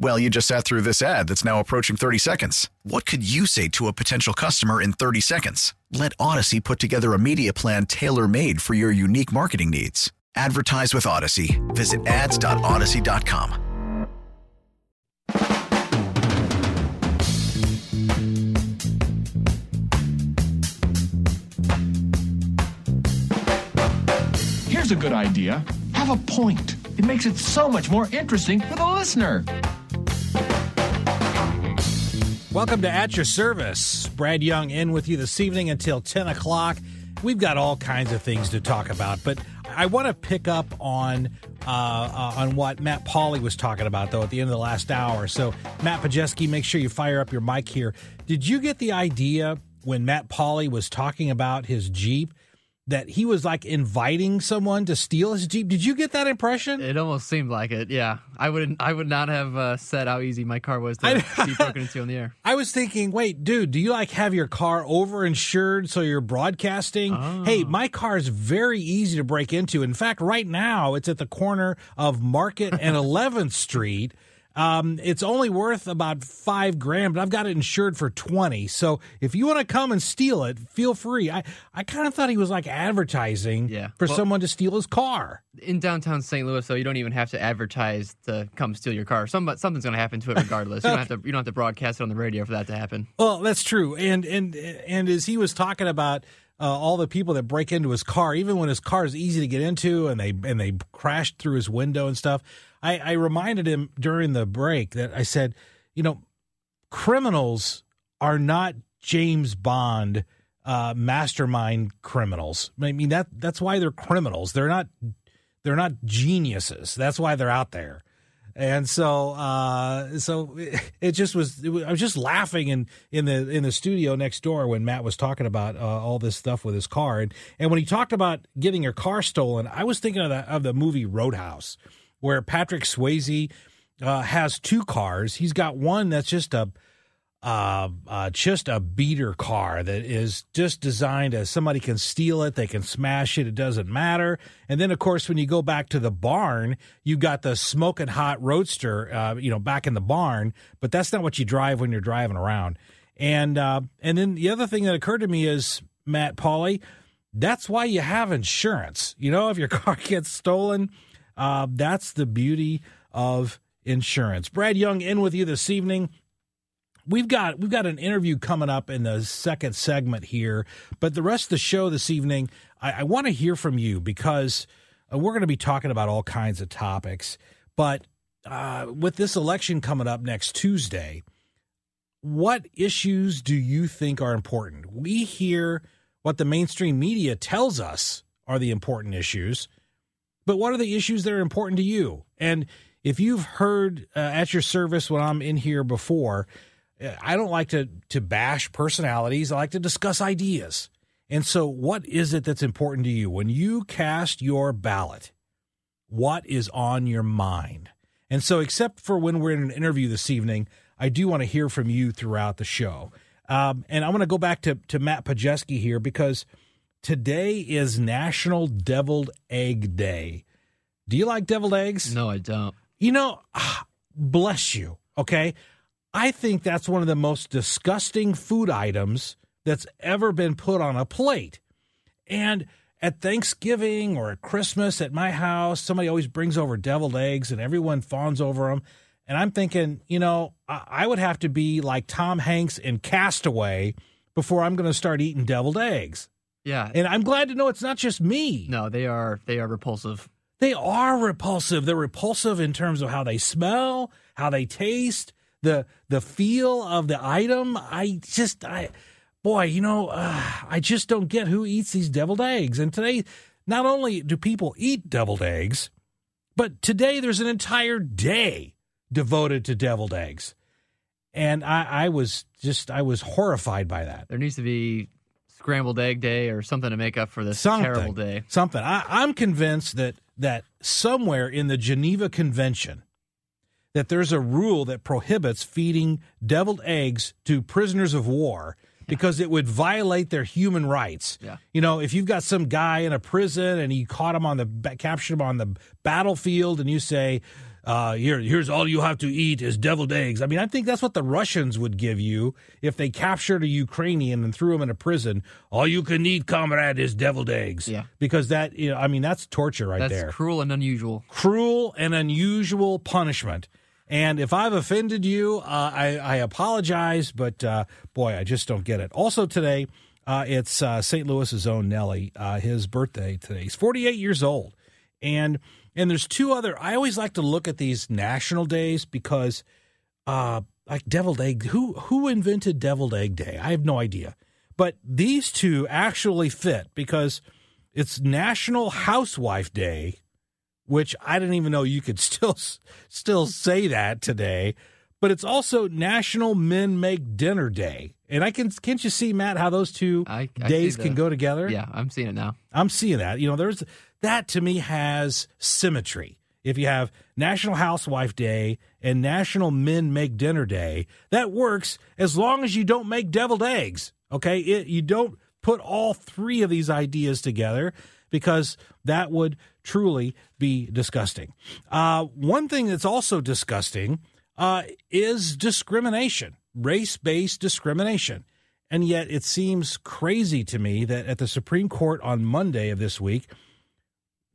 Well, you just sat through this ad that's now approaching 30 seconds. What could you say to a potential customer in 30 seconds? Let Audacy put together a media plan tailor made for your unique marketing needs. Advertise with Audacy. Visit ads.audacy.com. Here's a good idea have a point. It makes it so much more interesting for the listener. Welcome to At Your Service. Brad Young in with you this evening until 10 o'clock. We've got all kinds of things to talk about, but I want to pick up on uh, uh, on what Matt Pauley was talking about, though, at the end of the last hour. So, Matt Pajeski, make sure you fire up your mic here. Did you get the idea when Matt Pauley was talking about his Jeep that he was like inviting someone to steal his Jeep? Did you get that impression? It almost seemed like it. Yeah, I wouldn't. I would not have uh, said how easy my car was to be broken into in the air. I was thinking, wait, dude, do you like have your car over insured so you're broadcasting? Oh. Hey, my car is very easy to break into. In fact, right now it's at the corner of Market and 11th Street. Um, it's only worth about five grand, but I've got it insured for 20. So if you want to come and steal it, feel free. I, I kind of thought he was like advertising Yeah. for Well- someone to steal his car. In downtown St. Louis, though, you don't even have to advertise to come steal your car. Some, something's going to happen to it regardless. You don't have to you don't have to broadcast it on the radio for that to happen. Well, that's true. And and and as he was talking about uh, all the people that break into his car, even when his car is easy to get into, and they and they crashed through his window and stuff, I, I reminded him during the break that I said, you know, criminals are not James Bond uh, mastermind criminals. I mean that that's why they're criminals. They're not they're not geniuses. That's why they're out there. And so, uh, so it, just was, it was. I was just laughing in in the in the studio next door when Matt was talking about uh, all this stuff with his car, and and when he talked about getting your car stolen, I was thinking of the of the movie Roadhouse, where Patrick Swayze uh, has two cars. He's got one that's just a uh, uh, just a beater car that is just designed as somebody can steal it, they can smash it, it doesn't matter. And then, of course, when you go back to the barn, you got the smoking hot roadster, uh, you know, back in the barn. But that's not what you drive when you're driving around. And uh, and then the other thing that occurred to me is Matt Pauley. That's why you have insurance. You know, if your car gets stolen, uh, that's the beauty of insurance. Brad Young in with you this evening we've got we've got an interview coming up in the second segment here, but the rest of the show this evening, I, I want to hear from you because uh, we're going to be talking about all kinds of topics. But uh, with this election coming up next Tuesday, what issues do you think are important? We hear what the mainstream media tells us are the important issues, but what are the issues that are important to you? And if you've heard uh, at your service when I'm in here before, uh, I don't like to to bash personalities. I like to discuss ideas. And so, what is it that's important to you when you cast your ballot? What is on your mind? And so, except for when we're in an interview this evening, I do want to hear from you throughout the show. Um, and I want to go back to to Matt Pajeski here because today is National Deviled Egg Day. Do you like deviled eggs? No, I don't. You know, bless you. Okay. I think that's one of the most disgusting food items that's ever been put on a plate. And at Thanksgiving or at Christmas at my house, somebody always brings over deviled eggs and everyone fawns over them. And I'm thinking, you know, I would have to be like Tom Hanks in Castaway before I'm going to start eating deviled eggs. Yeah. And I'm glad to know it's not just me. No, they are they are repulsive. They are repulsive. They're repulsive in terms of how they smell, how they taste, the the feel of the item. I just I boy, you know, uh, I just don't get who eats these deviled eggs. And today, not only do people eat deviled eggs, but today there's an entire day devoted to deviled eggs. And I, I was just I was horrified by that. There needs to be scrambled egg day or something to make up for this Something. terrible day. Something. I, I'm convinced that that somewhere in the Geneva Convention that there's a rule that prohibits feeding deviled eggs to prisoners of war because it would violate their human rights. Yeah. You know, if you've got some guy in a prison and you caught him on the captured him on the battlefield and you say, uh, here, here's all you have to eat is deviled eggs. I mean, I think that's what the Russians would give you if they captured a Ukrainian and threw him in a prison. All you can eat, comrade, is deviled eggs. Yeah. Because that, you know, I mean, that's torture right That's there. That's cruel and unusual. Cruel and unusual punishment. And if I've offended you, uh, I, I apologize, but uh, boy, I just don't get it. Also today, uh, it's uh, St. Louis's own Nelly, uh, his birthday today. He's 48 years old, and and there's two other. I always like to look at these national days because, uh, like deviled egg. Who who invented deviled egg day? I have no idea, but these two actually fit because it's National Housewife Day which I didn't even know you could still still say that today. But it's also National Men Make Dinner Day, and I can can't you see Matt how those two I- I days can go together? Yeah, I'm seeing it now. I'm seeing that. You know, there's that to me has symmetry. If you have National Housewife Day and National Men Make Dinner Day, that works as long as you don't make deviled eggs. Okay, it, you don't put all three of these ideas together because that would truly be disgusting. Uh, one thing that's also disgusting uh, is discrimination, race based discrimination. And yet it seems crazy to me that at the Supreme Court on Monday of this week,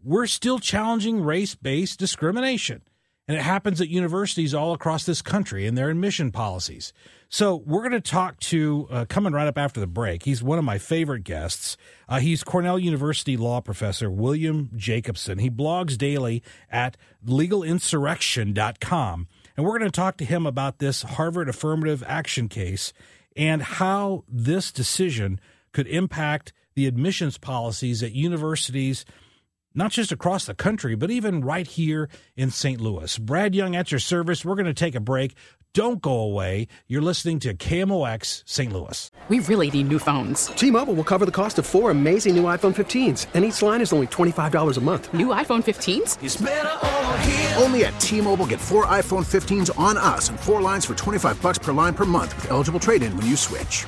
we're still challenging race based discrimination. And it happens at universities all across this country in their admission policies. So we're going to talk to, uh, coming right up after the break, he's one of my favorite guests. Uh, he's Cornell University law professor William Jacobson. He blogs daily at legalinsurrection.com. And we're going to talk to him about this Harvard affirmative action case and how this decision could impact the admissions policies at universities not just across the country, but even right here in St. Louis. Brad Young at your service. We're going to take a break. Don't go away. You're listening to KMOX St. Louis. We really need new phones. T-Mobile will cover the cost of four amazing new iPhone 15s, and each line is only $25 a month. New iPhone 15s? Only at T-Mobile get four iPhone 15s on us and four lines for 25 bucks per line per month with eligible trade-in when you switch.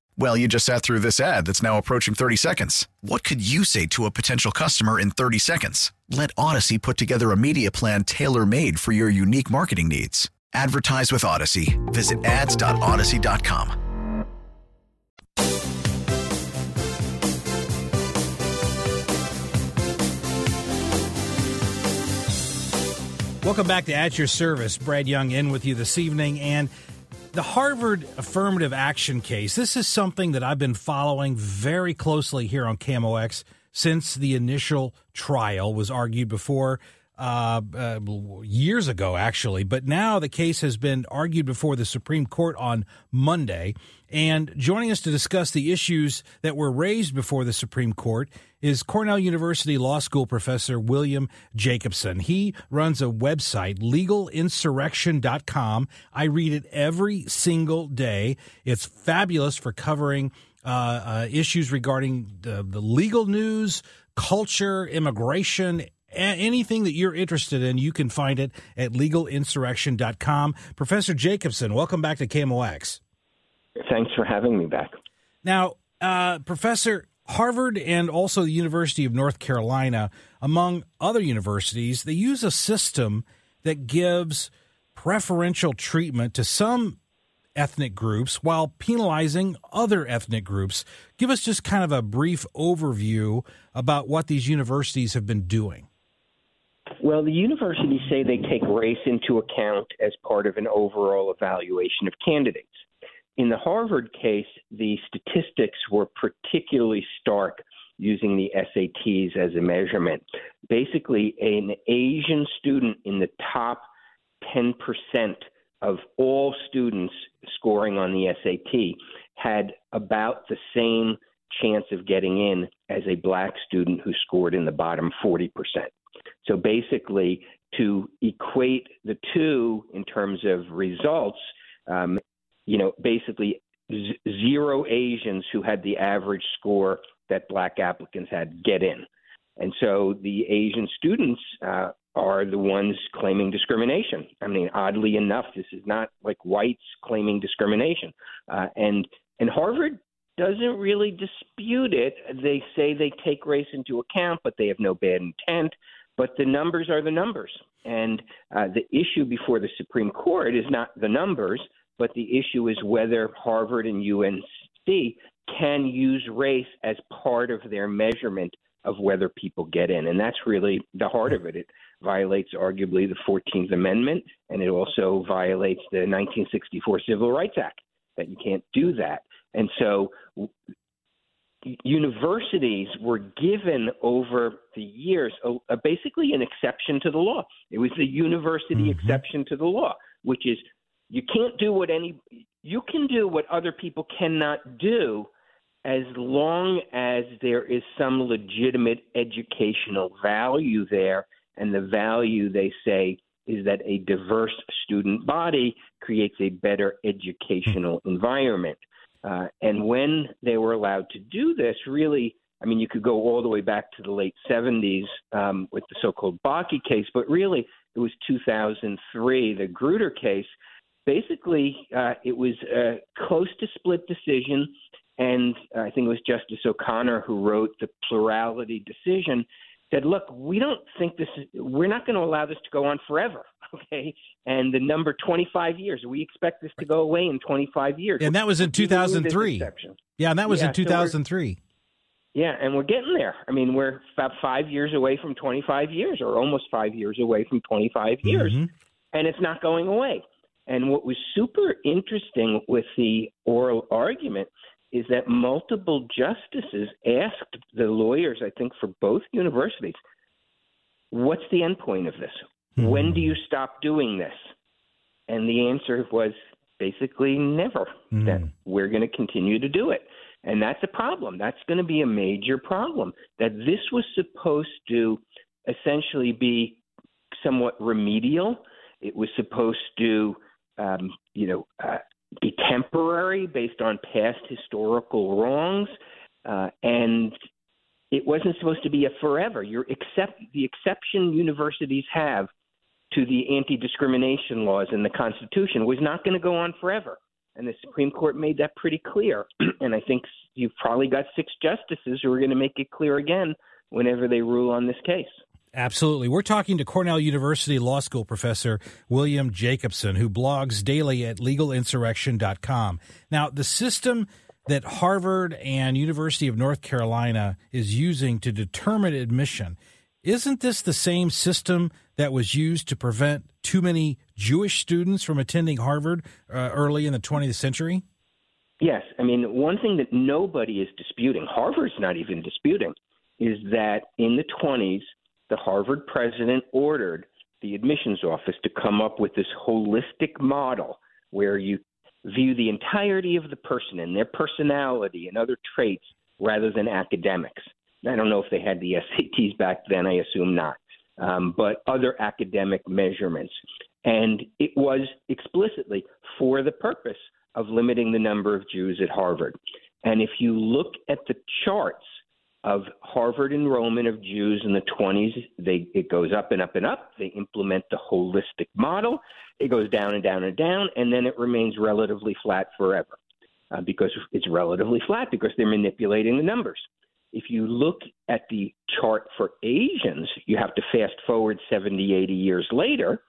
Well, you just sat through this ad that's now approaching 30 seconds. What could you say to a potential customer in 30 seconds? Let Audacy put together a media plan tailor made for your unique marketing needs. Advertise with Audacy. Visit ads.audacy.com. Welcome back to At Your Service. Brad Young in with you this evening. And the Harvard affirmative action case, this is something that I've been following very closely here on KMOX since the initial trial was argued before uh, uh, years ago, actually. But now the case has been argued before the Supreme Court on Monday. And joining us to discuss the issues that were raised before the Supreme Court is Cornell University Law School professor William Jacobson. He runs a website, legalinsurrection.com. I read it every single day. It's fabulous for covering uh, uh, issues regarding the, the legal news, culture, immigration, anything that you're interested in, you can find it at legalinsurrection.com. Professor Jacobson, welcome back to KMOX. Thanks for having me back. Now, uh, Professor, Harvard and also the University of North Carolina, among other universities, they use a system that gives preferential treatment to some ethnic groups while penalizing other ethnic groups. Give us just kind of a brief overview about what these universities have been doing. Well, the universities say they take race into account as part of an overall evaluation of candidates. In the Harvard case, the statistics were particularly stark using the SATs as a measurement. Basically, an Asian student in the top 10% of all students scoring on the SAT had about the same chance of getting in as a black student who scored in the bottom 40%. So basically, to equate the two in terms of results, um, you know, basically z- zero Asians who had the average score that black applicants had get in. And so the Asian students uh, are the ones claiming discrimination. I mean, oddly enough, this is not like whites claiming discrimination. Uh, and and Harvard doesn't really dispute it. They say they take race into account, but they have no bad intent. But the numbers are the numbers. And uh, the issue before the Supreme Court is not the numbers, but the issue is whether Harvard and UNC can use race as part of their measurement of whether people get in. And that's really the heart of it. It violates arguably the 14th Amendment, and it also violates the 1964 Civil Rights Act, that you can't do that. And so universities were given over the years a, a basically an exception to the law. It was the university mm-hmm. exception to the law, which is you can't do what any you can do what other people cannot do as long as there is some legitimate educational value there and the value they say is that a diverse student body creates a better educational environment uh, and when they were allowed to do this, really, I mean, you could go all the way back to the late 70s um, with the so called Bakke case, but really, it was 2003, the Grutter case. Basically, uh, it was a close to split decision, and I think it was Justice O'Connor who wrote the plurality decision said, look, we don't think this is, we're not going to allow this to go on forever. Okay. And the number 25 years, we expect this to go away in 25 years. And that was in 2003. Yeah. And that was yeah, in 2003. So yeah. And we're getting there. I mean, we're about five years away from 25 years or almost five years away from 25 years. Mm-hmm. And it's not going away. And what was super interesting with the oral argument is that multiple justices asked the lawyers, I think, for both universities, what's the end point of this? Mm-hmm. When do you stop doing this? And the answer was basically never, mm-hmm. that we're going to continue to do it. And that's a problem. That's going to be a major problem. That this was supposed to essentially be somewhat remedial. It was supposed to, um, you know, uh, be temporary based on past historical wrongs, uh, and it wasn't supposed to be a forever. Your accept the exception universities have to the anti-discrimination laws in the Constitution was not going to go on forever, and the Supreme Court made that pretty clear. and I think you've probably got six justices who are going to make it clear again whenever they rule on this case. Absolutely. We're talking to Cornell University Law School professor William Jacobson, who blogs daily at legalinsurrection.com. Now, the system that Harvard and University of North Carolina is using to determine admission, isn't this the same system that was used to prevent too many Jewish students from attending Harvard uh, early in the 20th century? Yes. I mean, one thing that nobody is disputing, Harvard's not even disputing, is that in the 20s, the Harvard president ordered the admissions office to come up with this holistic model where you view the entirety of the person and their personality and other traits rather than academics. I don't know if they had the SATs back then, I assume not, um, but other academic measurements. And it was explicitly for the purpose of limiting the number of Jews at Harvard. And if you look at the charts of Harvard enrollment of Jews in the 20s. They, it goes up and up and up. They implement the holistic model. It goes down and down and down, and then it remains relatively flat forever uh, because it's relatively flat because they're manipulating the numbers. If you look at the chart for Asians, you have to fast forward 70, 80 years later,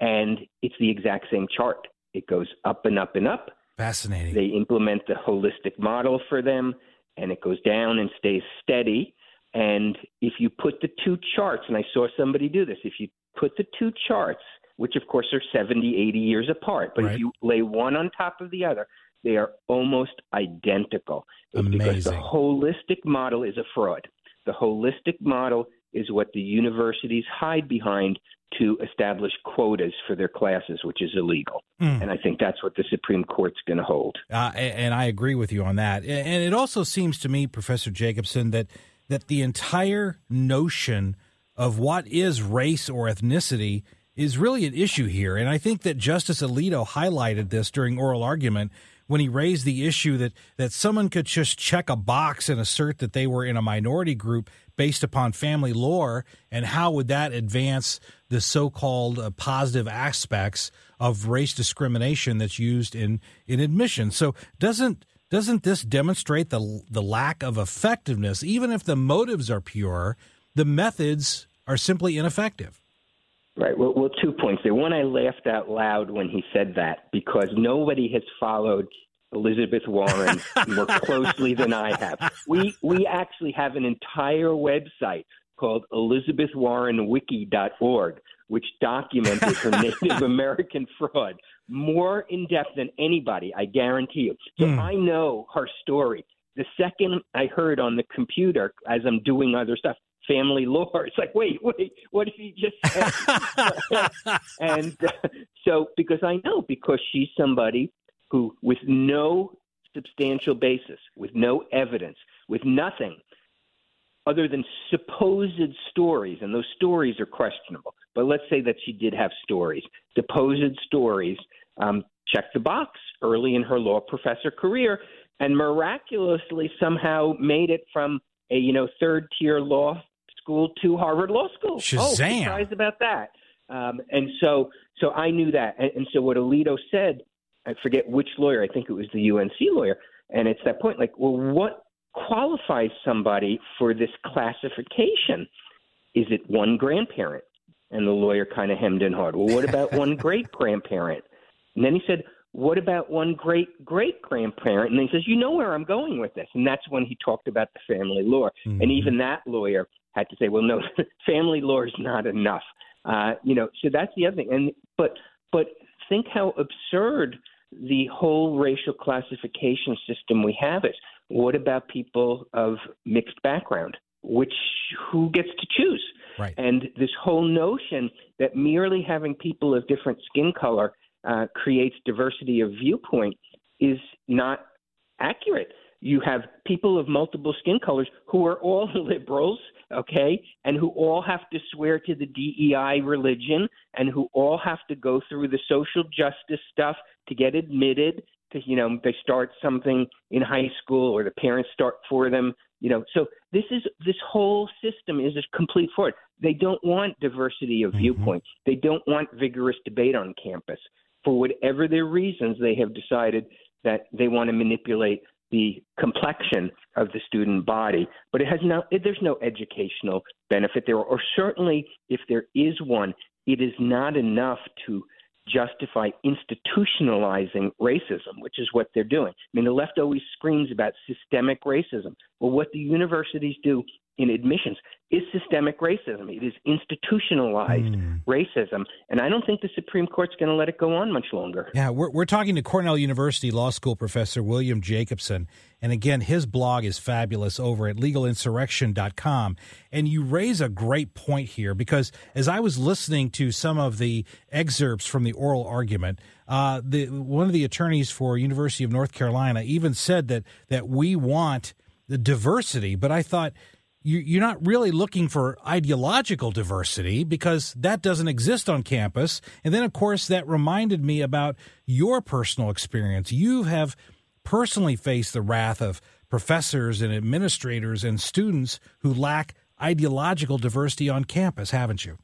and it's the exact same chart. It goes up and up and up. Fascinating. They implement the holistic model for them, and it goes down and stays steady. And if you put the two charts, and I saw somebody do this, if you put the two charts, which of course are 70, 80 years apart, but Right. if you lay one on top of the other, they are almost identical. It's Because the holistic model is a fraud. The holistic model is what the universities hide behind to establish quotas for their classes, which is illegal. Hmm. And I think that's what the Supreme Court's going to hold. Uh, and I agree with you on that. And it also seems to me, Professor Jacobson, that that the entire notion of what is race or ethnicity is really an issue here. And I think that Justice Alito highlighted this during oral argument when he raised the issue that that someone could just check a box and assert that they were in a minority group based upon family lore, and how would that advance the so-called uh, positive aspects of race discrimination that's used in in admission? So doesn't doesn't this demonstrate the the lack of effectiveness, even if the motives are pure? The methods are simply ineffective. Right. Well, well, two points there. One, I laughed out loud when he said that because nobody has followed Elizabeth Warren more closely than I have. We we actually have an entire website called ElizabethWarrenWiki.org, which documented her Native American fraud more in depth than anybody. I guarantee you. So Hmm. I know her story. The second I heard on the computer as I'm doing other stuff, family lore. It's like, wait, wait, what did he just say? and uh, so, because I know, because she's somebody who, with no substantial basis, with no evidence, with nothing other than supposed stories, and those stories are questionable, but let's say that she did have stories, supposed stories, um, checked the box early in her law professor career, and miraculously somehow made it from a you know third tier law school to Harvard Law School. Oh, surprised about that. Um, and so, so I knew that. And, and so what Alito said, I forget which lawyer. I think it was the UNC lawyer. And it's that point, like, well, what qualifies somebody for this classification? Is it one grandparent? And the lawyer kind of hemmed and hawed. Well, what about one great grandparent? And then he said, what about one great great grandparent? And then he says, you know where I'm going with this. And that's when he talked about the family law. And even that lawyer had to say, well, no, family law is not enough. Uh, you know, so that's the other thing. And but but think how absurd the whole racial classification system we have is. What about people of mixed background? Which who gets to choose? Right. And this whole notion that merely having people of different skin color uh, creates diversity of viewpoint is not accurate. You have people of multiple skin colors who are all liberals, okay, and who all have to swear to the DEI religion and who all have to go through the social justice stuff to get admitted to, you know, they start something in high school or the parents start for them, you know. So this is this whole system is a complete fraud. They don't want diversity of mm-hmm. viewpoint. They don't want vigorous debate on campus. For whatever their reasons, they have decided that they want to manipulate the complexion of the student body, but it has no. It, there's no educational benefit there, or certainly if there is one, it is not enough to justify institutionalizing racism, which is what they're doing. I mean, the left always screams about systemic racism. Well, what the universities do in admissions is systemic racism. It is institutionalized racism, and I don't think the Supreme Court's going to let it go on much longer. Yeah, we're, we're talking to Cornell University Law School professor William Jacobson. And again, his blog is fabulous over at legalinsurrection.com. And you raise a great point here because as I was listening to some of the excerpts from the oral argument, uh, the, one of the attorneys for University of North Carolina even said that, that we want the diversity. But I thought, you're not really looking for ideological diversity because that doesn't exist on campus. And then, of course, that reminded me about your personal experience. You have personally faced the wrath of professors and administrators and students who lack ideological diversity on campus, haven't you?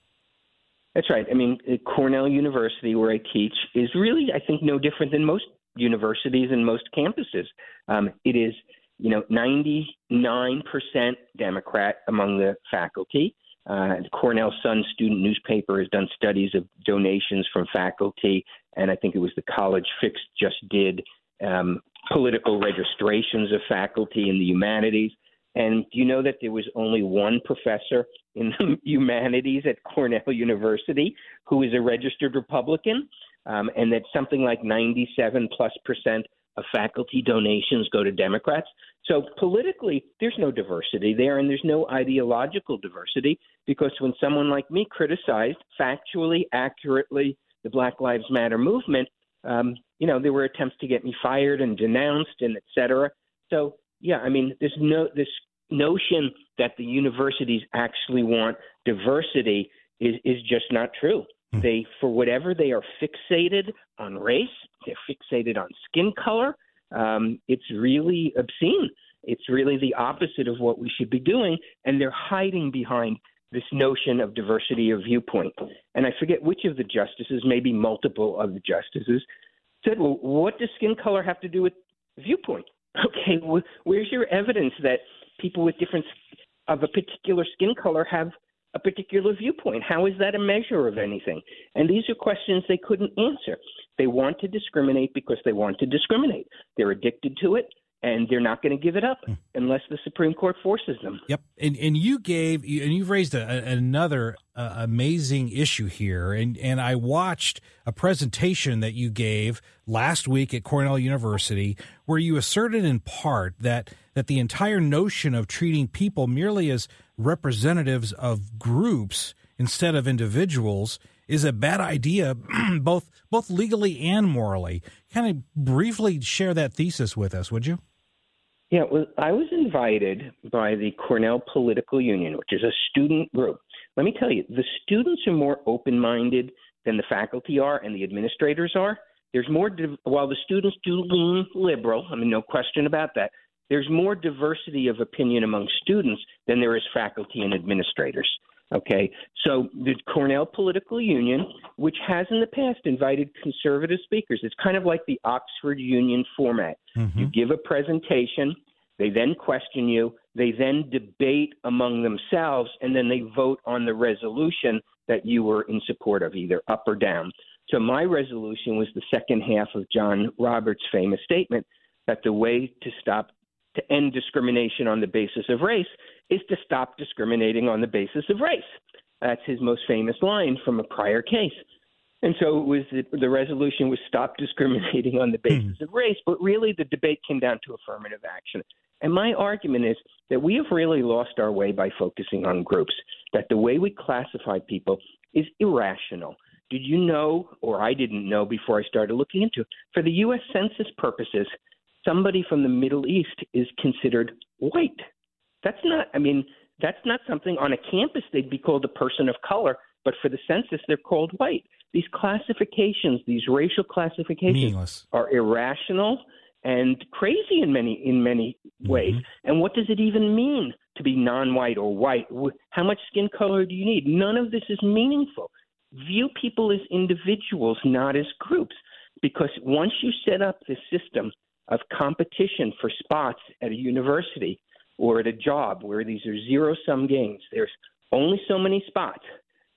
That's right. I mean, Cornell University, where I teach, is really, I think, no different than most universities and most campuses. Um, it is, you know, 99% Democrat among the faculty. Uh, the Cornell Sun student newspaper has done studies of donations from faculty, and I think it was the College Fix just did um, political registrations of faculty in the humanities. And do you know that there was only one professor in the humanities at Cornell University who is a registered Republican, um, and that something like 97 plus percent of faculty donations go to Democrats. So politically, there's no diversity there, and there's no ideological diversity because when someone like me criticized factually, accurately the Black Lives Matter movement, um, you know, there were attempts to get me fired and denounced and et cetera. So yeah, I mean, there's no this notion that the universities actually want diversity is is just not true. Hmm. They, for whatever they are fixated on race, they're fixated on skin color. Um, it's really obscene. It's really the opposite of what we should be doing, and they're hiding behind this notion of diversity of viewpoint. And I forget which of the justices, maybe multiple of the justices, said, "Well, what does skin color have to do with viewpoint?" Okay, well, where's your evidence that people with different of a particular skin color have a particular viewpoint. How is that a measure of anything? And these are questions they couldn't answer. They want to discriminate because they want to discriminate. They're addicted to it and they're not going to give it up hmm. unless the Supreme Court forces them. Yep, and and you gave and you've raised a, another uh, amazing issue here, and and I watched a presentation that you gave last week at Cornell University where you asserted in part that that the entire notion of treating people merely as representatives of groups instead of individuals is a bad idea, both both legally and morally. Kind of briefly share that thesis with us, would you? Yeah, well, I was invited by the Cornell Political Union, which is a student group. Let me tell you, the students are more open minded than the faculty are and the administrators are. There's more, while the students do lean liberal, I mean, no question about that, there's more diversity of opinion among students than there is faculty and administrators. Okay, so the Cornell Political Union, which has in the past invited conservative speakers, it's kind of like the Oxford Union format. Mm-hmm. You give a presentation, they then question you, they then debate among themselves, and then they vote on the resolution that you were in support of, either up or down. So my resolution was the second half of John Roberts' famous statement that the way to stop to end discrimination on the basis of race is to stop discriminating on the basis of race. That's his most famous line from a prior case. And so it was the resolution was stop discriminating on the hmm. basis of race, but really the debate came down to affirmative action. And my argument is that we have really lost our way by focusing on groups, that the way we classify people is irrational. Did you know, or I didn't know before I started looking into it, for the U.S. Census purposes, somebody from the Middle East is considered white. That's not, I mean, that's not something on a campus they'd be called a person of color, but for the census, they're called white. These classifications, these racial classifications, Meaningless. are irrational and crazy in many in many ways. Mm-hmm. And what does it even mean to be non-white or white? How much skin color do you need? None of this is meaningful. View people as individuals, not as groups, because once you set up this system of competition for spots at a university or at a job where these are zero sum games. There's only so many spots.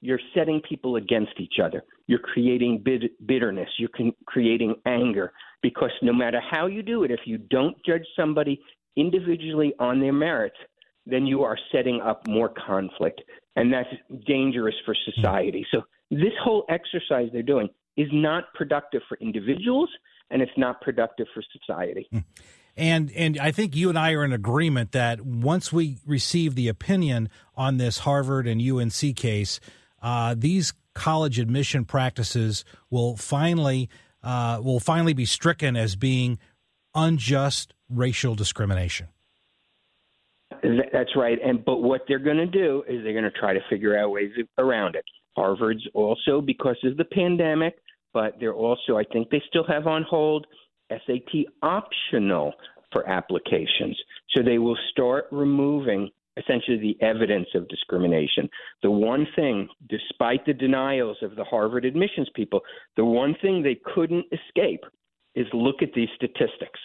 You're setting people against each other. You're creating bit- bitterness. You're con- creating anger because no matter how you do it, if you don't judge somebody individually on their merits, then you are setting up more conflict. And that's dangerous for society. So, this whole exercise they're doing is not productive for individuals and it's not productive for society. Hmm. And and I think you and I are in agreement that once we receive the opinion on this Harvard and UNC case, uh, these college admission practices will finally uh, will finally be stricken as being unjust racial discrimination. That's right. And but what they're going to do is they're going to try to figure out ways around it. Harvard's also because of the pandemic but they're also, I think they still have on hold SAT optional for applications. So they will start removing essentially the evidence of discrimination. The one thing, despite the denials of the Harvard admissions people, the one thing they couldn't escape is look at these statistics.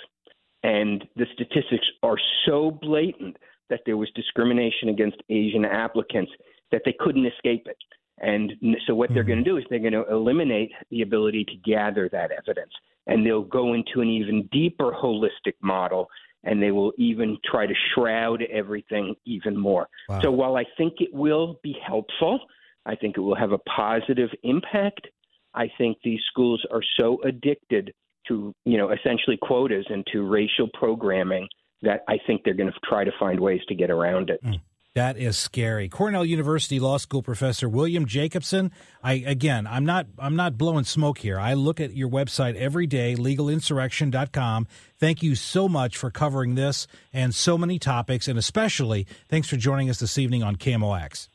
And the statistics are so blatant that there was discrimination against Asian applicants that they couldn't escape it. And so what they're mm-hmm. going to do is they're going to eliminate the ability to gather that evidence. And they'll go into an even deeper holistic model and they will even try to shroud everything even more. Wow. So while I think it will be helpful, I think it will have a positive impact. I think these schools are so addicted to, you know, essentially quotas and to racial programming that I think they're going to try to find ways to get around it. Mm. That is scary. Cornell University Law School professor William Jacobson. I again, I'm not I'm not blowing smoke here. I look at your website every day, legalinsurrection.com. Thank you so much for covering this and so many topics and especially thanks for joining us this evening on KMOX.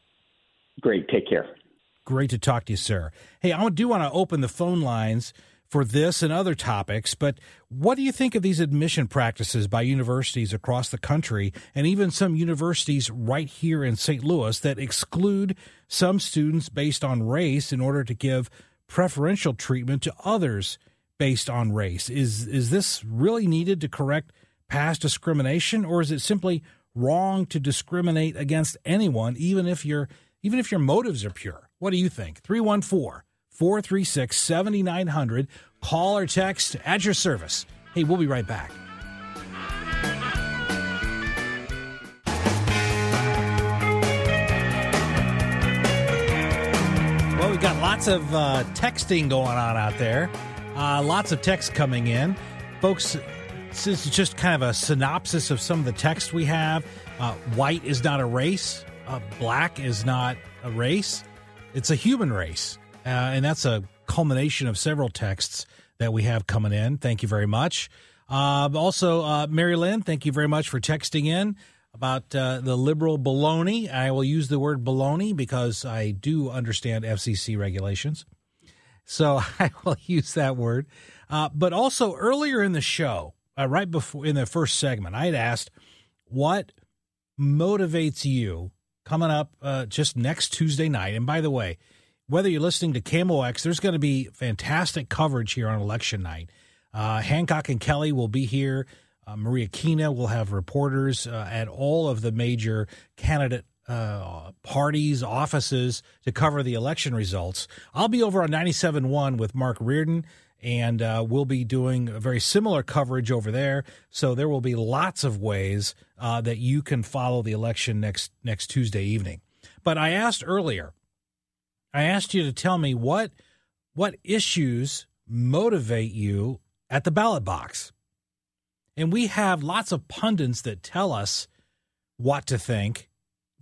Great. Take care. Great to talk to you, sir. Hey, I do want to open the phone lines for this and other topics, but what do you think of these admission practices by universities across the country and even some universities right here in St. Louis that exclude some students based on race in order to give preferential treatment to others based on race? Is is this really needed to correct past discrimination or is it simply wrong to discriminate against anyone even if your even if your motives are pure? What do you think? 314 436 7900. Call or text at your service. Hey, we'll be right back. Well, we've got lots of uh, texting going on out there. Uh, lots of text coming in. Folks, this is just kind of a synopsis of some of the text we have. Uh, white is not a race, uh, black is not a race, it's a human race. Uh, and that's a culmination of several texts that we have coming in. Thank you very much. Uh, also, uh, Mary Lynn, thank you very much for texting in about uh, the liberal baloney. I will use the word baloney because I do understand FCC regulations. So I will use that word. Uh, but also earlier in the show, uh, right before in the first segment, I had asked what motivates you coming up uh, just next Tuesday night. And by the way, whether you're listening to KMOX, there's going to be fantastic coverage here on election night. Uh, Hancock and Kelly will be here. Uh, Maria Kina will have reporters uh, at all of the major candidate uh, parties, offices to cover the election results. I'll be over on 97.1 with Mark Reardon, and uh, we'll be doing a very similar coverage over there. So there will be lots of ways uh, that you can follow the election next next Tuesday evening. But I asked earlier, I asked you to tell me what what issues motivate you at the ballot box. And we have lots of pundits that tell us what to think,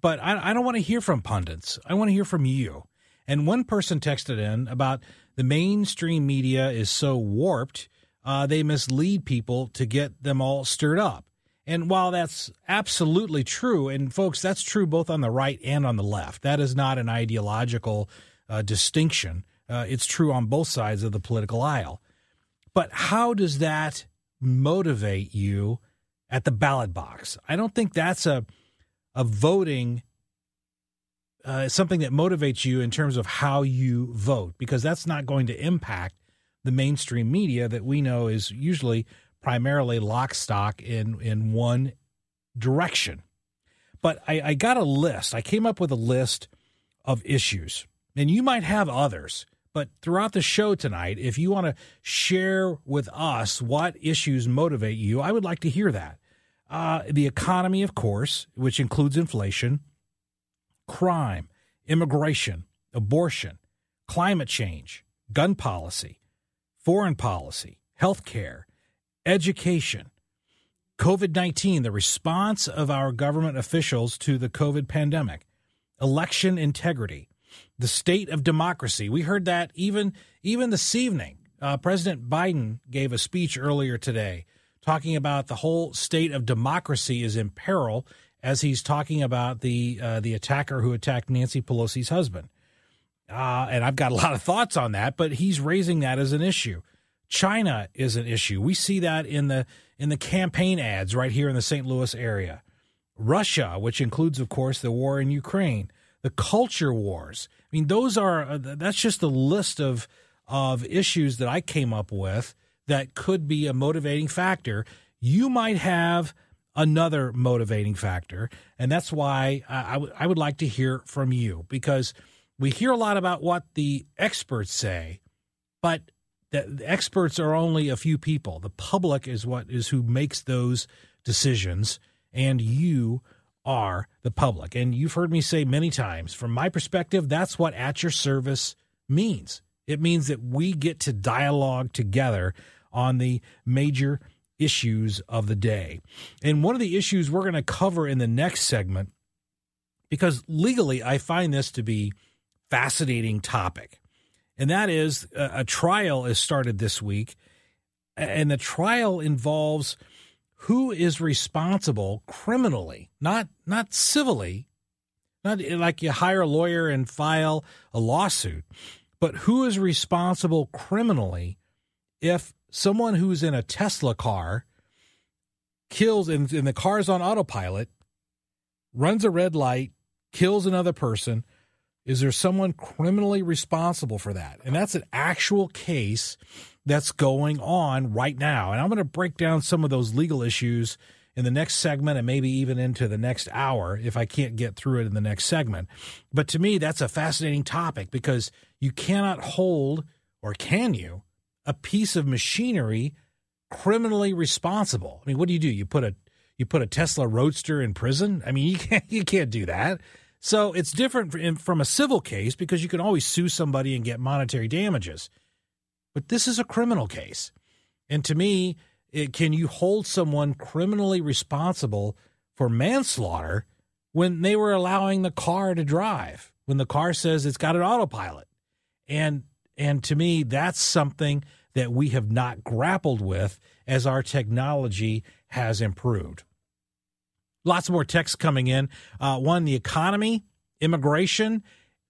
but I, I don't want to hear from pundits. I want to hear from you. And one person texted in about the mainstream media is so warped, uh, they mislead people to get them all stirred up. And while that's absolutely true, and folks, that's true both on the right and on the left, that is not an ideological uh, distinction. Uh, it's true on both sides of the political aisle. But how does that motivate you at the ballot box? I don't think that's a a voting uh, something that motivates you in terms of how you vote because that's not going to impact the mainstream media that we know is usually primarily lock stock in in one direction. But I, I got a list. I came up with a list of issues, and you might have others. But throughout the show tonight, if you want to share with us what issues motivate you, I would like to hear that. Uh, the economy, of course, which includes inflation, crime, immigration, abortion, climate change, gun policy, foreign policy, health care, education, COVID 19, the response of our government officials to the COVID pandemic, election integrity, the state of democracy. We heard that even even this evening. Uh, President Biden gave a speech earlier today talking about the whole state of democracy is in peril as he's talking about the uh, the attacker who attacked Nancy Pelosi's husband. Uh, and I've got a lot of thoughts on that, but he's raising that as an issue. China is an issue. We see that in the in the campaign ads right here in the St. Louis area. Russia, which includes, of course, the war in Ukraine, the culture wars. I mean, those are uh, that's just a list of of issues that I came up with that could be a motivating factor. You might have another motivating factor. And that's why I, I, w- I would like to hear from you because we hear a lot about what the experts say, but the experts are only a few people. The public is what is who makes those decisions, and you are the public. And you've heard me say many times, from my perspective, that's what at your service means. It means that we get to dialogue together on the major issues of the day. And one of the issues we're going to cover in the next segment, because legally I find this to be fascinating topic, and that is a, a trial is started this week, and the trial involves who is responsible criminally, not not civilly, not eh, like you hire a lawyer and file a lawsuit, but who is responsible criminally if someone who's in a Tesla car kills and, and the car's on autopilot, runs a red light, kills another person, is there someone criminally responsible for that? And that's an actual case that's going on right now. And I'm going to break down some of those legal issues in the next segment and maybe even into the next hour if I can't get through it in the next segment. But to me, that's a fascinating topic because you cannot hold, or can you, a piece of machinery criminally responsible. I mean, what do you do? You put a you put a Tesla Roadster in prison? I mean, you can't you can't do that. So it's different from a civil case because you can always sue somebody and get monetary damages. But this is a criminal case. And to me, it, can you hold someone criminally responsible for manslaughter when they were allowing the car to drive? When the car says it's got an autopilot. And and to me, that's something that we have not grappled with as our technology has improved. Lots more texts coming in. Uh, one, the economy, immigration,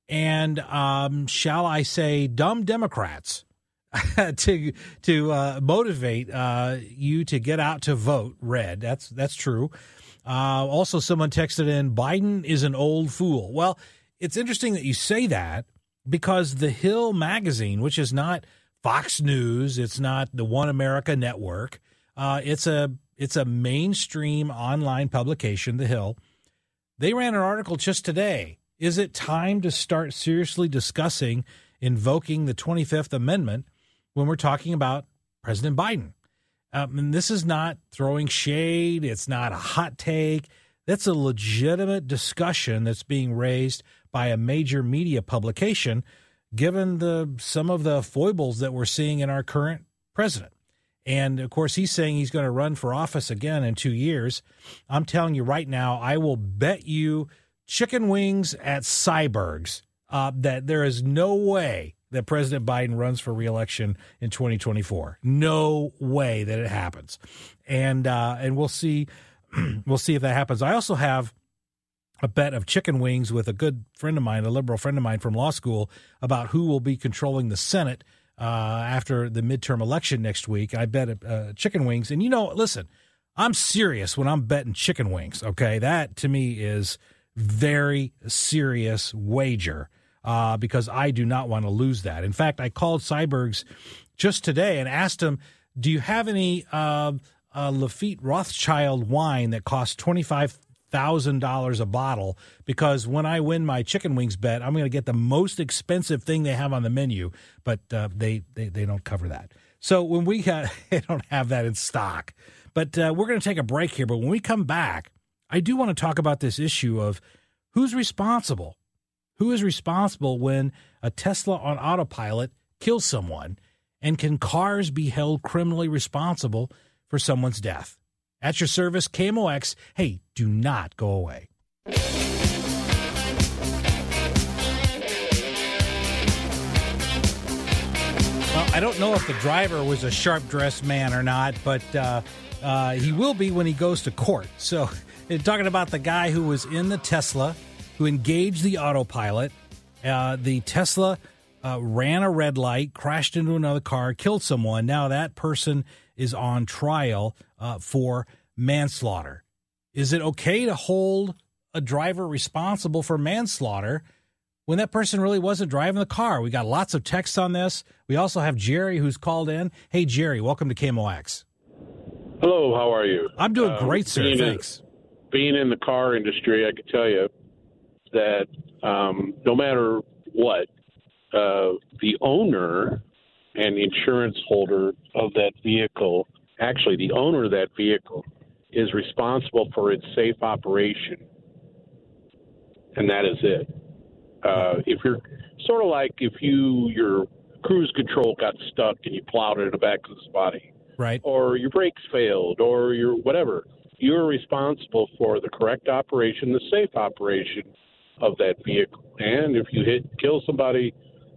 and um, shall I say, dumb Democrats to to uh, motivate uh, you to get out to vote. Red. That's that's true. Uh, also, someone texted in, Biden is an old fool. Well, it's interesting that you say that because the Hill magazine, which is not Fox News, it's not the One America Network, uh, it's a it's a mainstream online publication, The Hill. They ran an article just today. Is it time to start seriously discussing invoking the 25th Amendment when we're talking about President Biden? Um, and this is not throwing shade. It's not a hot take. That's a legitimate discussion that's being raised by a major media publication, given the some of the foibles that we're seeing in our current president. And of course, he's saying he's going to run for office again in two years. I'm telling you right now, I will bet you chicken wings at Syberg's uh, that there is no way that President Biden runs for reelection in 2024. No way that it happens. And uh, and we'll see we'll see if that happens. I also have a bet of chicken wings with a good friend of mine, a liberal friend of mine from law school, about who will be controlling the Senate uh, after the midterm election next week. I bet uh, chicken wings. And you know, listen, I'm serious when I'm betting chicken wings. Okay, that to me is very serious wager uh, because I do not want to lose that. In fact, I called Syberg's just today and asked him, "Do you have any uh, uh, Lafite Rothschild wine that costs twenty five thousand dollars a bottle because when I win my chicken wings bet, I'm going to get the most expensive thing they have on the menu, but uh, they, they they don't cover that. So when we got, they don't have that in stock. But uh, we're going to take a break here. But when we come back, I do want to talk about this issue of who's responsible. Who is responsible when a Tesla on autopilot kills someone, and can cars be held criminally responsible for someone's death? At your service, KMOX. Hey, do not go away. Well, I don't know if the driver was a sharp dressed man or not, but uh, uh, he will be when he goes to court. So, talking about the guy who was in the Tesla, who engaged the autopilot. Uh, the Tesla uh, ran a red light, crashed into another car, killed someone. Now that person is on trial uh, for manslaughter. Is it okay to hold a driver responsible for manslaughter when that person really wasn't driving the car? We got lots of texts on this. We also have Jerry who's called in. Hey, Jerry, welcome to KMOX. Hello, how are you? I'm doing Um, great, sir. being in- Thanks. being in the car industry, I can tell you that um, no matter what, uh, the owner and the insurance holder of that vehicle, actually, the owner of that vehicle, is responsible for its safe operation. And that is it. Uh, if you're sort of like if you your cruise control got stuck and you plowed it in the back of the body, Right. or your brakes failed, or your whatever, you're responsible for the correct operation, the safe operation of that vehicle. And if you hit kill somebody,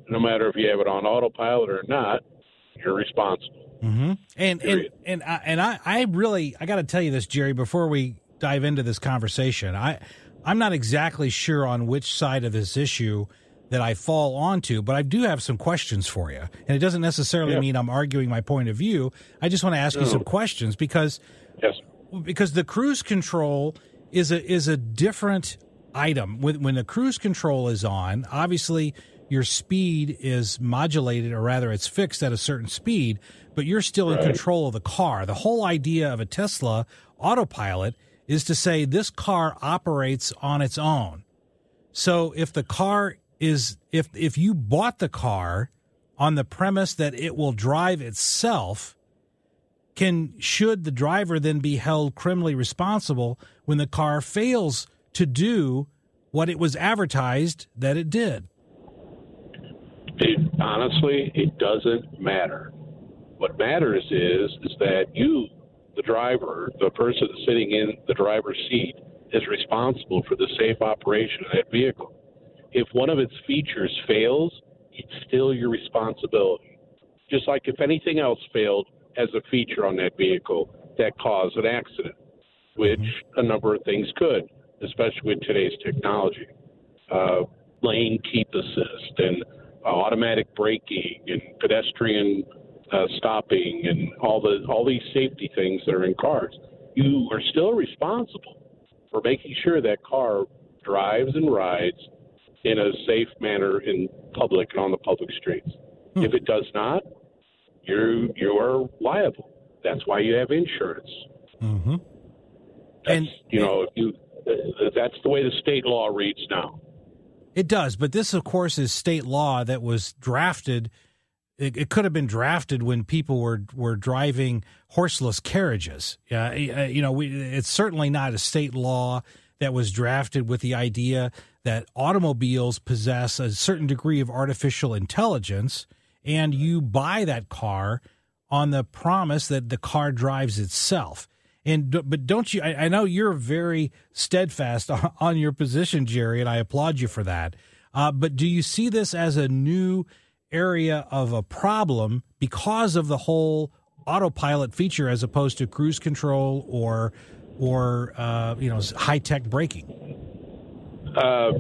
no matter if you have it on autopilot or not, you're responsible. Mm-hmm. And and Period. and I, and I, I really I got to tell you this, Jerry, before we dive into this conversation. I I'm not exactly sure on which side of this issue that I fall onto, but I do have some questions for you. And it doesn't necessarily Yeah. mean I'm arguing my point of view. I just want to ask you some questions because Yes. because the cruise control is a is a different item. When when the cruise control is on, obviously your speed is modulated, or rather, it's fixed at a certain speed, but you're still in Right. control of the car. The whole idea of a Tesla autopilot is to say this car operates on its own. So if the car is if if you bought the car on the premise that it will drive itself, can should the driver then be held criminally responsible when the car fails to do what it was advertised that it did? It, honestly, it doesn't matter. What matters is is that you, the driver, the person sitting in the driver's seat, is responsible for the safe operation of that vehicle. If one of its features fails, it's still your responsibility. Just like if anything else failed as a feature on that vehicle that caused an accident, which a number of things could, especially with today's technology. Uh, lane keep assist and automatic braking and pedestrian uh, stopping and all the all these safety things that are in cars. You are still responsible for making sure that car drives and rides in a safe manner in public and on the public streets. If it does not, you you are liable. That's why you have insurance. Mm-hmm. That's, you know, if you that's the way the state law reads now. It does, but this, of course, is state law that was drafted. It, it could have been drafted when people were were driving horseless carriages. Uh, you know, we, it's certainly not a state law that was drafted with the idea that automobiles possess a certain degree of artificial intelligence, and you buy that car on the promise that the car drives itself. And but don't you? I, I know you're very steadfast on, on your position, Jerry, and I applaud you for that. Uh, but do you see this as a new area of a problem because of the whole autopilot feature, as opposed to cruise control or or uh, you know high tech braking? Uh,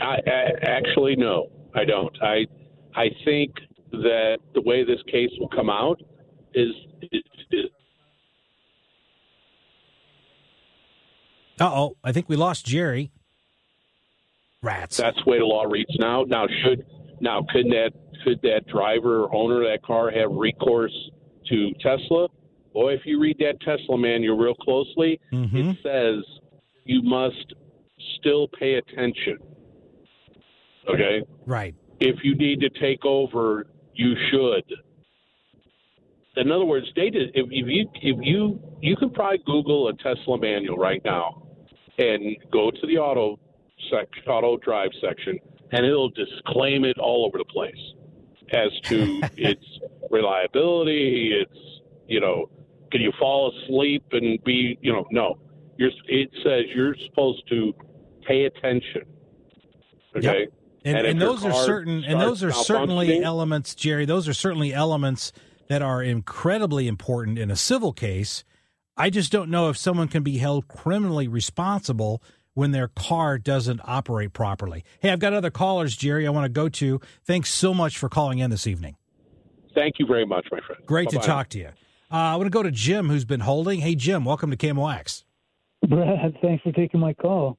I, I actually no, I don't. I I think that the way this case will come out is, is, is Uh oh, I think we lost Jerry. Rats. that's the way the law reads now. Now should now could that could that driver or owner of that car have recourse to Tesla? Boy, if you read that Tesla manual real closely, Mm-hmm. it says you must still pay attention. Okay? Right. If you need to take over, you should. In other words, they did, if, if you if you you can probably Google a Tesla manual right now and go to the auto sec, auto drive section, and it'll disclaim it all over the place as to its reliability. It's you know, can you fall asleep and be you know no. You're, it says you're supposed to pay attention. Okay. And, And and those are certain, and those are certainly elements, Jerry. Those are certainly elements that are incredibly important in a civil case. I just don't know if someone can be held criminally responsible when their car doesn't operate properly. Hey, I've got other callers, Jerry. I want to go to. Thanks so much for calling in this evening. Thank you very much, my friend. Great to Bye-bye. talk to you. Uh, I want to go to Jim, who's been holding. Hey, Jim, welcome to KMOX. Brad, thanks for taking my call.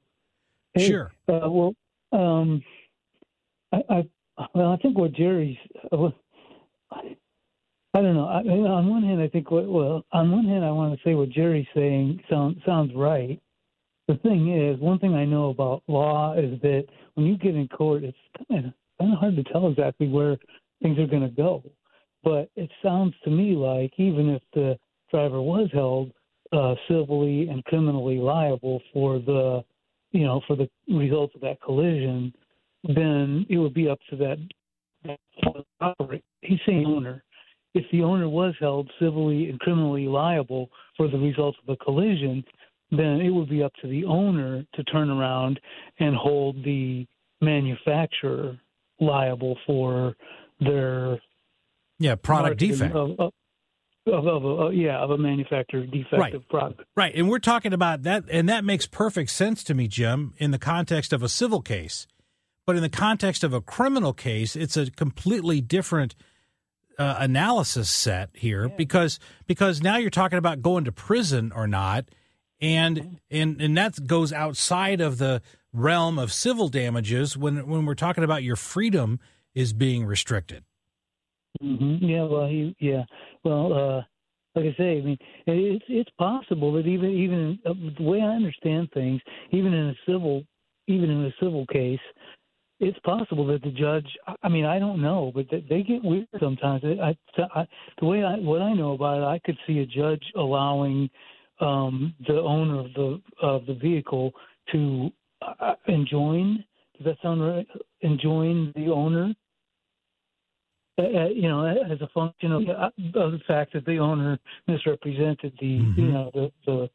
Hey, Sure. Uh, well, um, I, I well, I think what Jerry's uh, I don't know. I on one hand, I think what well, on one hand, I want to say what Jerry's saying sounds sounds right. The thing is, one thing I know about law is that when you get in court, it's kind of kind of hard to tell exactly where things are going to go. But it sounds to me like even if the driver was held uh, civilly and criminally liable for the, you know, for the results of that collision, then it would be up to that. He's saying owner. If the owner was held civilly and criminally liable for the results of the collision, then it would be up to the owner to turn around and hold the manufacturer liable for their yeah product defect of, of, of, of a, yeah of a manufacturer defective right. product right and we're talking about that and that makes perfect sense to me jim in the context of a civil case but in the context of a criminal case it's a completely different uh, analysis set here yeah. because because now you're talking about going to prison or not and and and that goes outside of the realm of civil damages when when we're talking about your freedom is being restricted. Mm-hmm. Yeah, well, he, yeah, well, uh, like I say, I mean, it's it's possible that even even uh, the way I understand things, even in a civil, even in a civil case, it's possible that the judge. I mean, I don't know, but they get weird sometimes. I, I, the way I what I know about it, I could see a judge allowing um, the owner of the of the vehicle to uh, enjoin. Does that sound right? Enjoin the owner uh, uh, you know, as a function of, uh, of the fact that the owner misrepresented the, mm-hmm. you know, the, the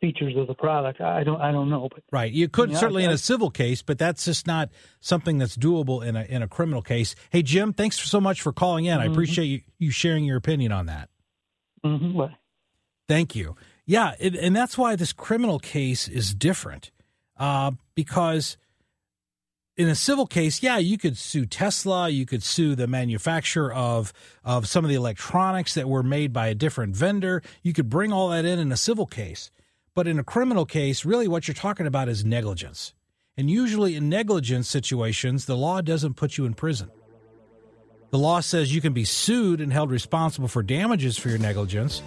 features of the product. I don't, I don't know, but right, you could certainly I, in a civil case, but that's just not something that's doable in a in a criminal case. Hey, Jim, thanks so much for calling in. Mm-hmm. I appreciate you, you sharing your opinion on that. Mm-hmm. Thank you. Yeah, it, and that's why this criminal case is different, uh, because in a civil case, yeah, you could sue Tesla, you could sue the manufacturer of of some of the electronics that were made by a different vendor. You could bring all that in in a civil case. But in a criminal case, really what you're talking about is negligence. And usually in negligence situations, the law doesn't put you in prison. The law says you can be sued and held responsible for damages for your negligence,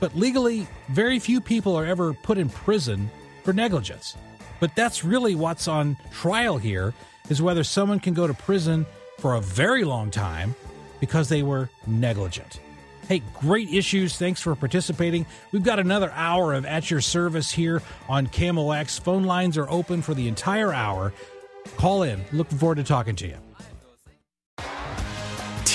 but legally, very few people are ever put in prison for negligence. But that's really what's on trial here is whether someone can go to prison for a very long time because they were negligent. Hey, great issues. Thanks for participating. We've got another hour of At Your Service here on KMOX. Phone lines are open for the entire hour. Call in. Looking forward to talking to you.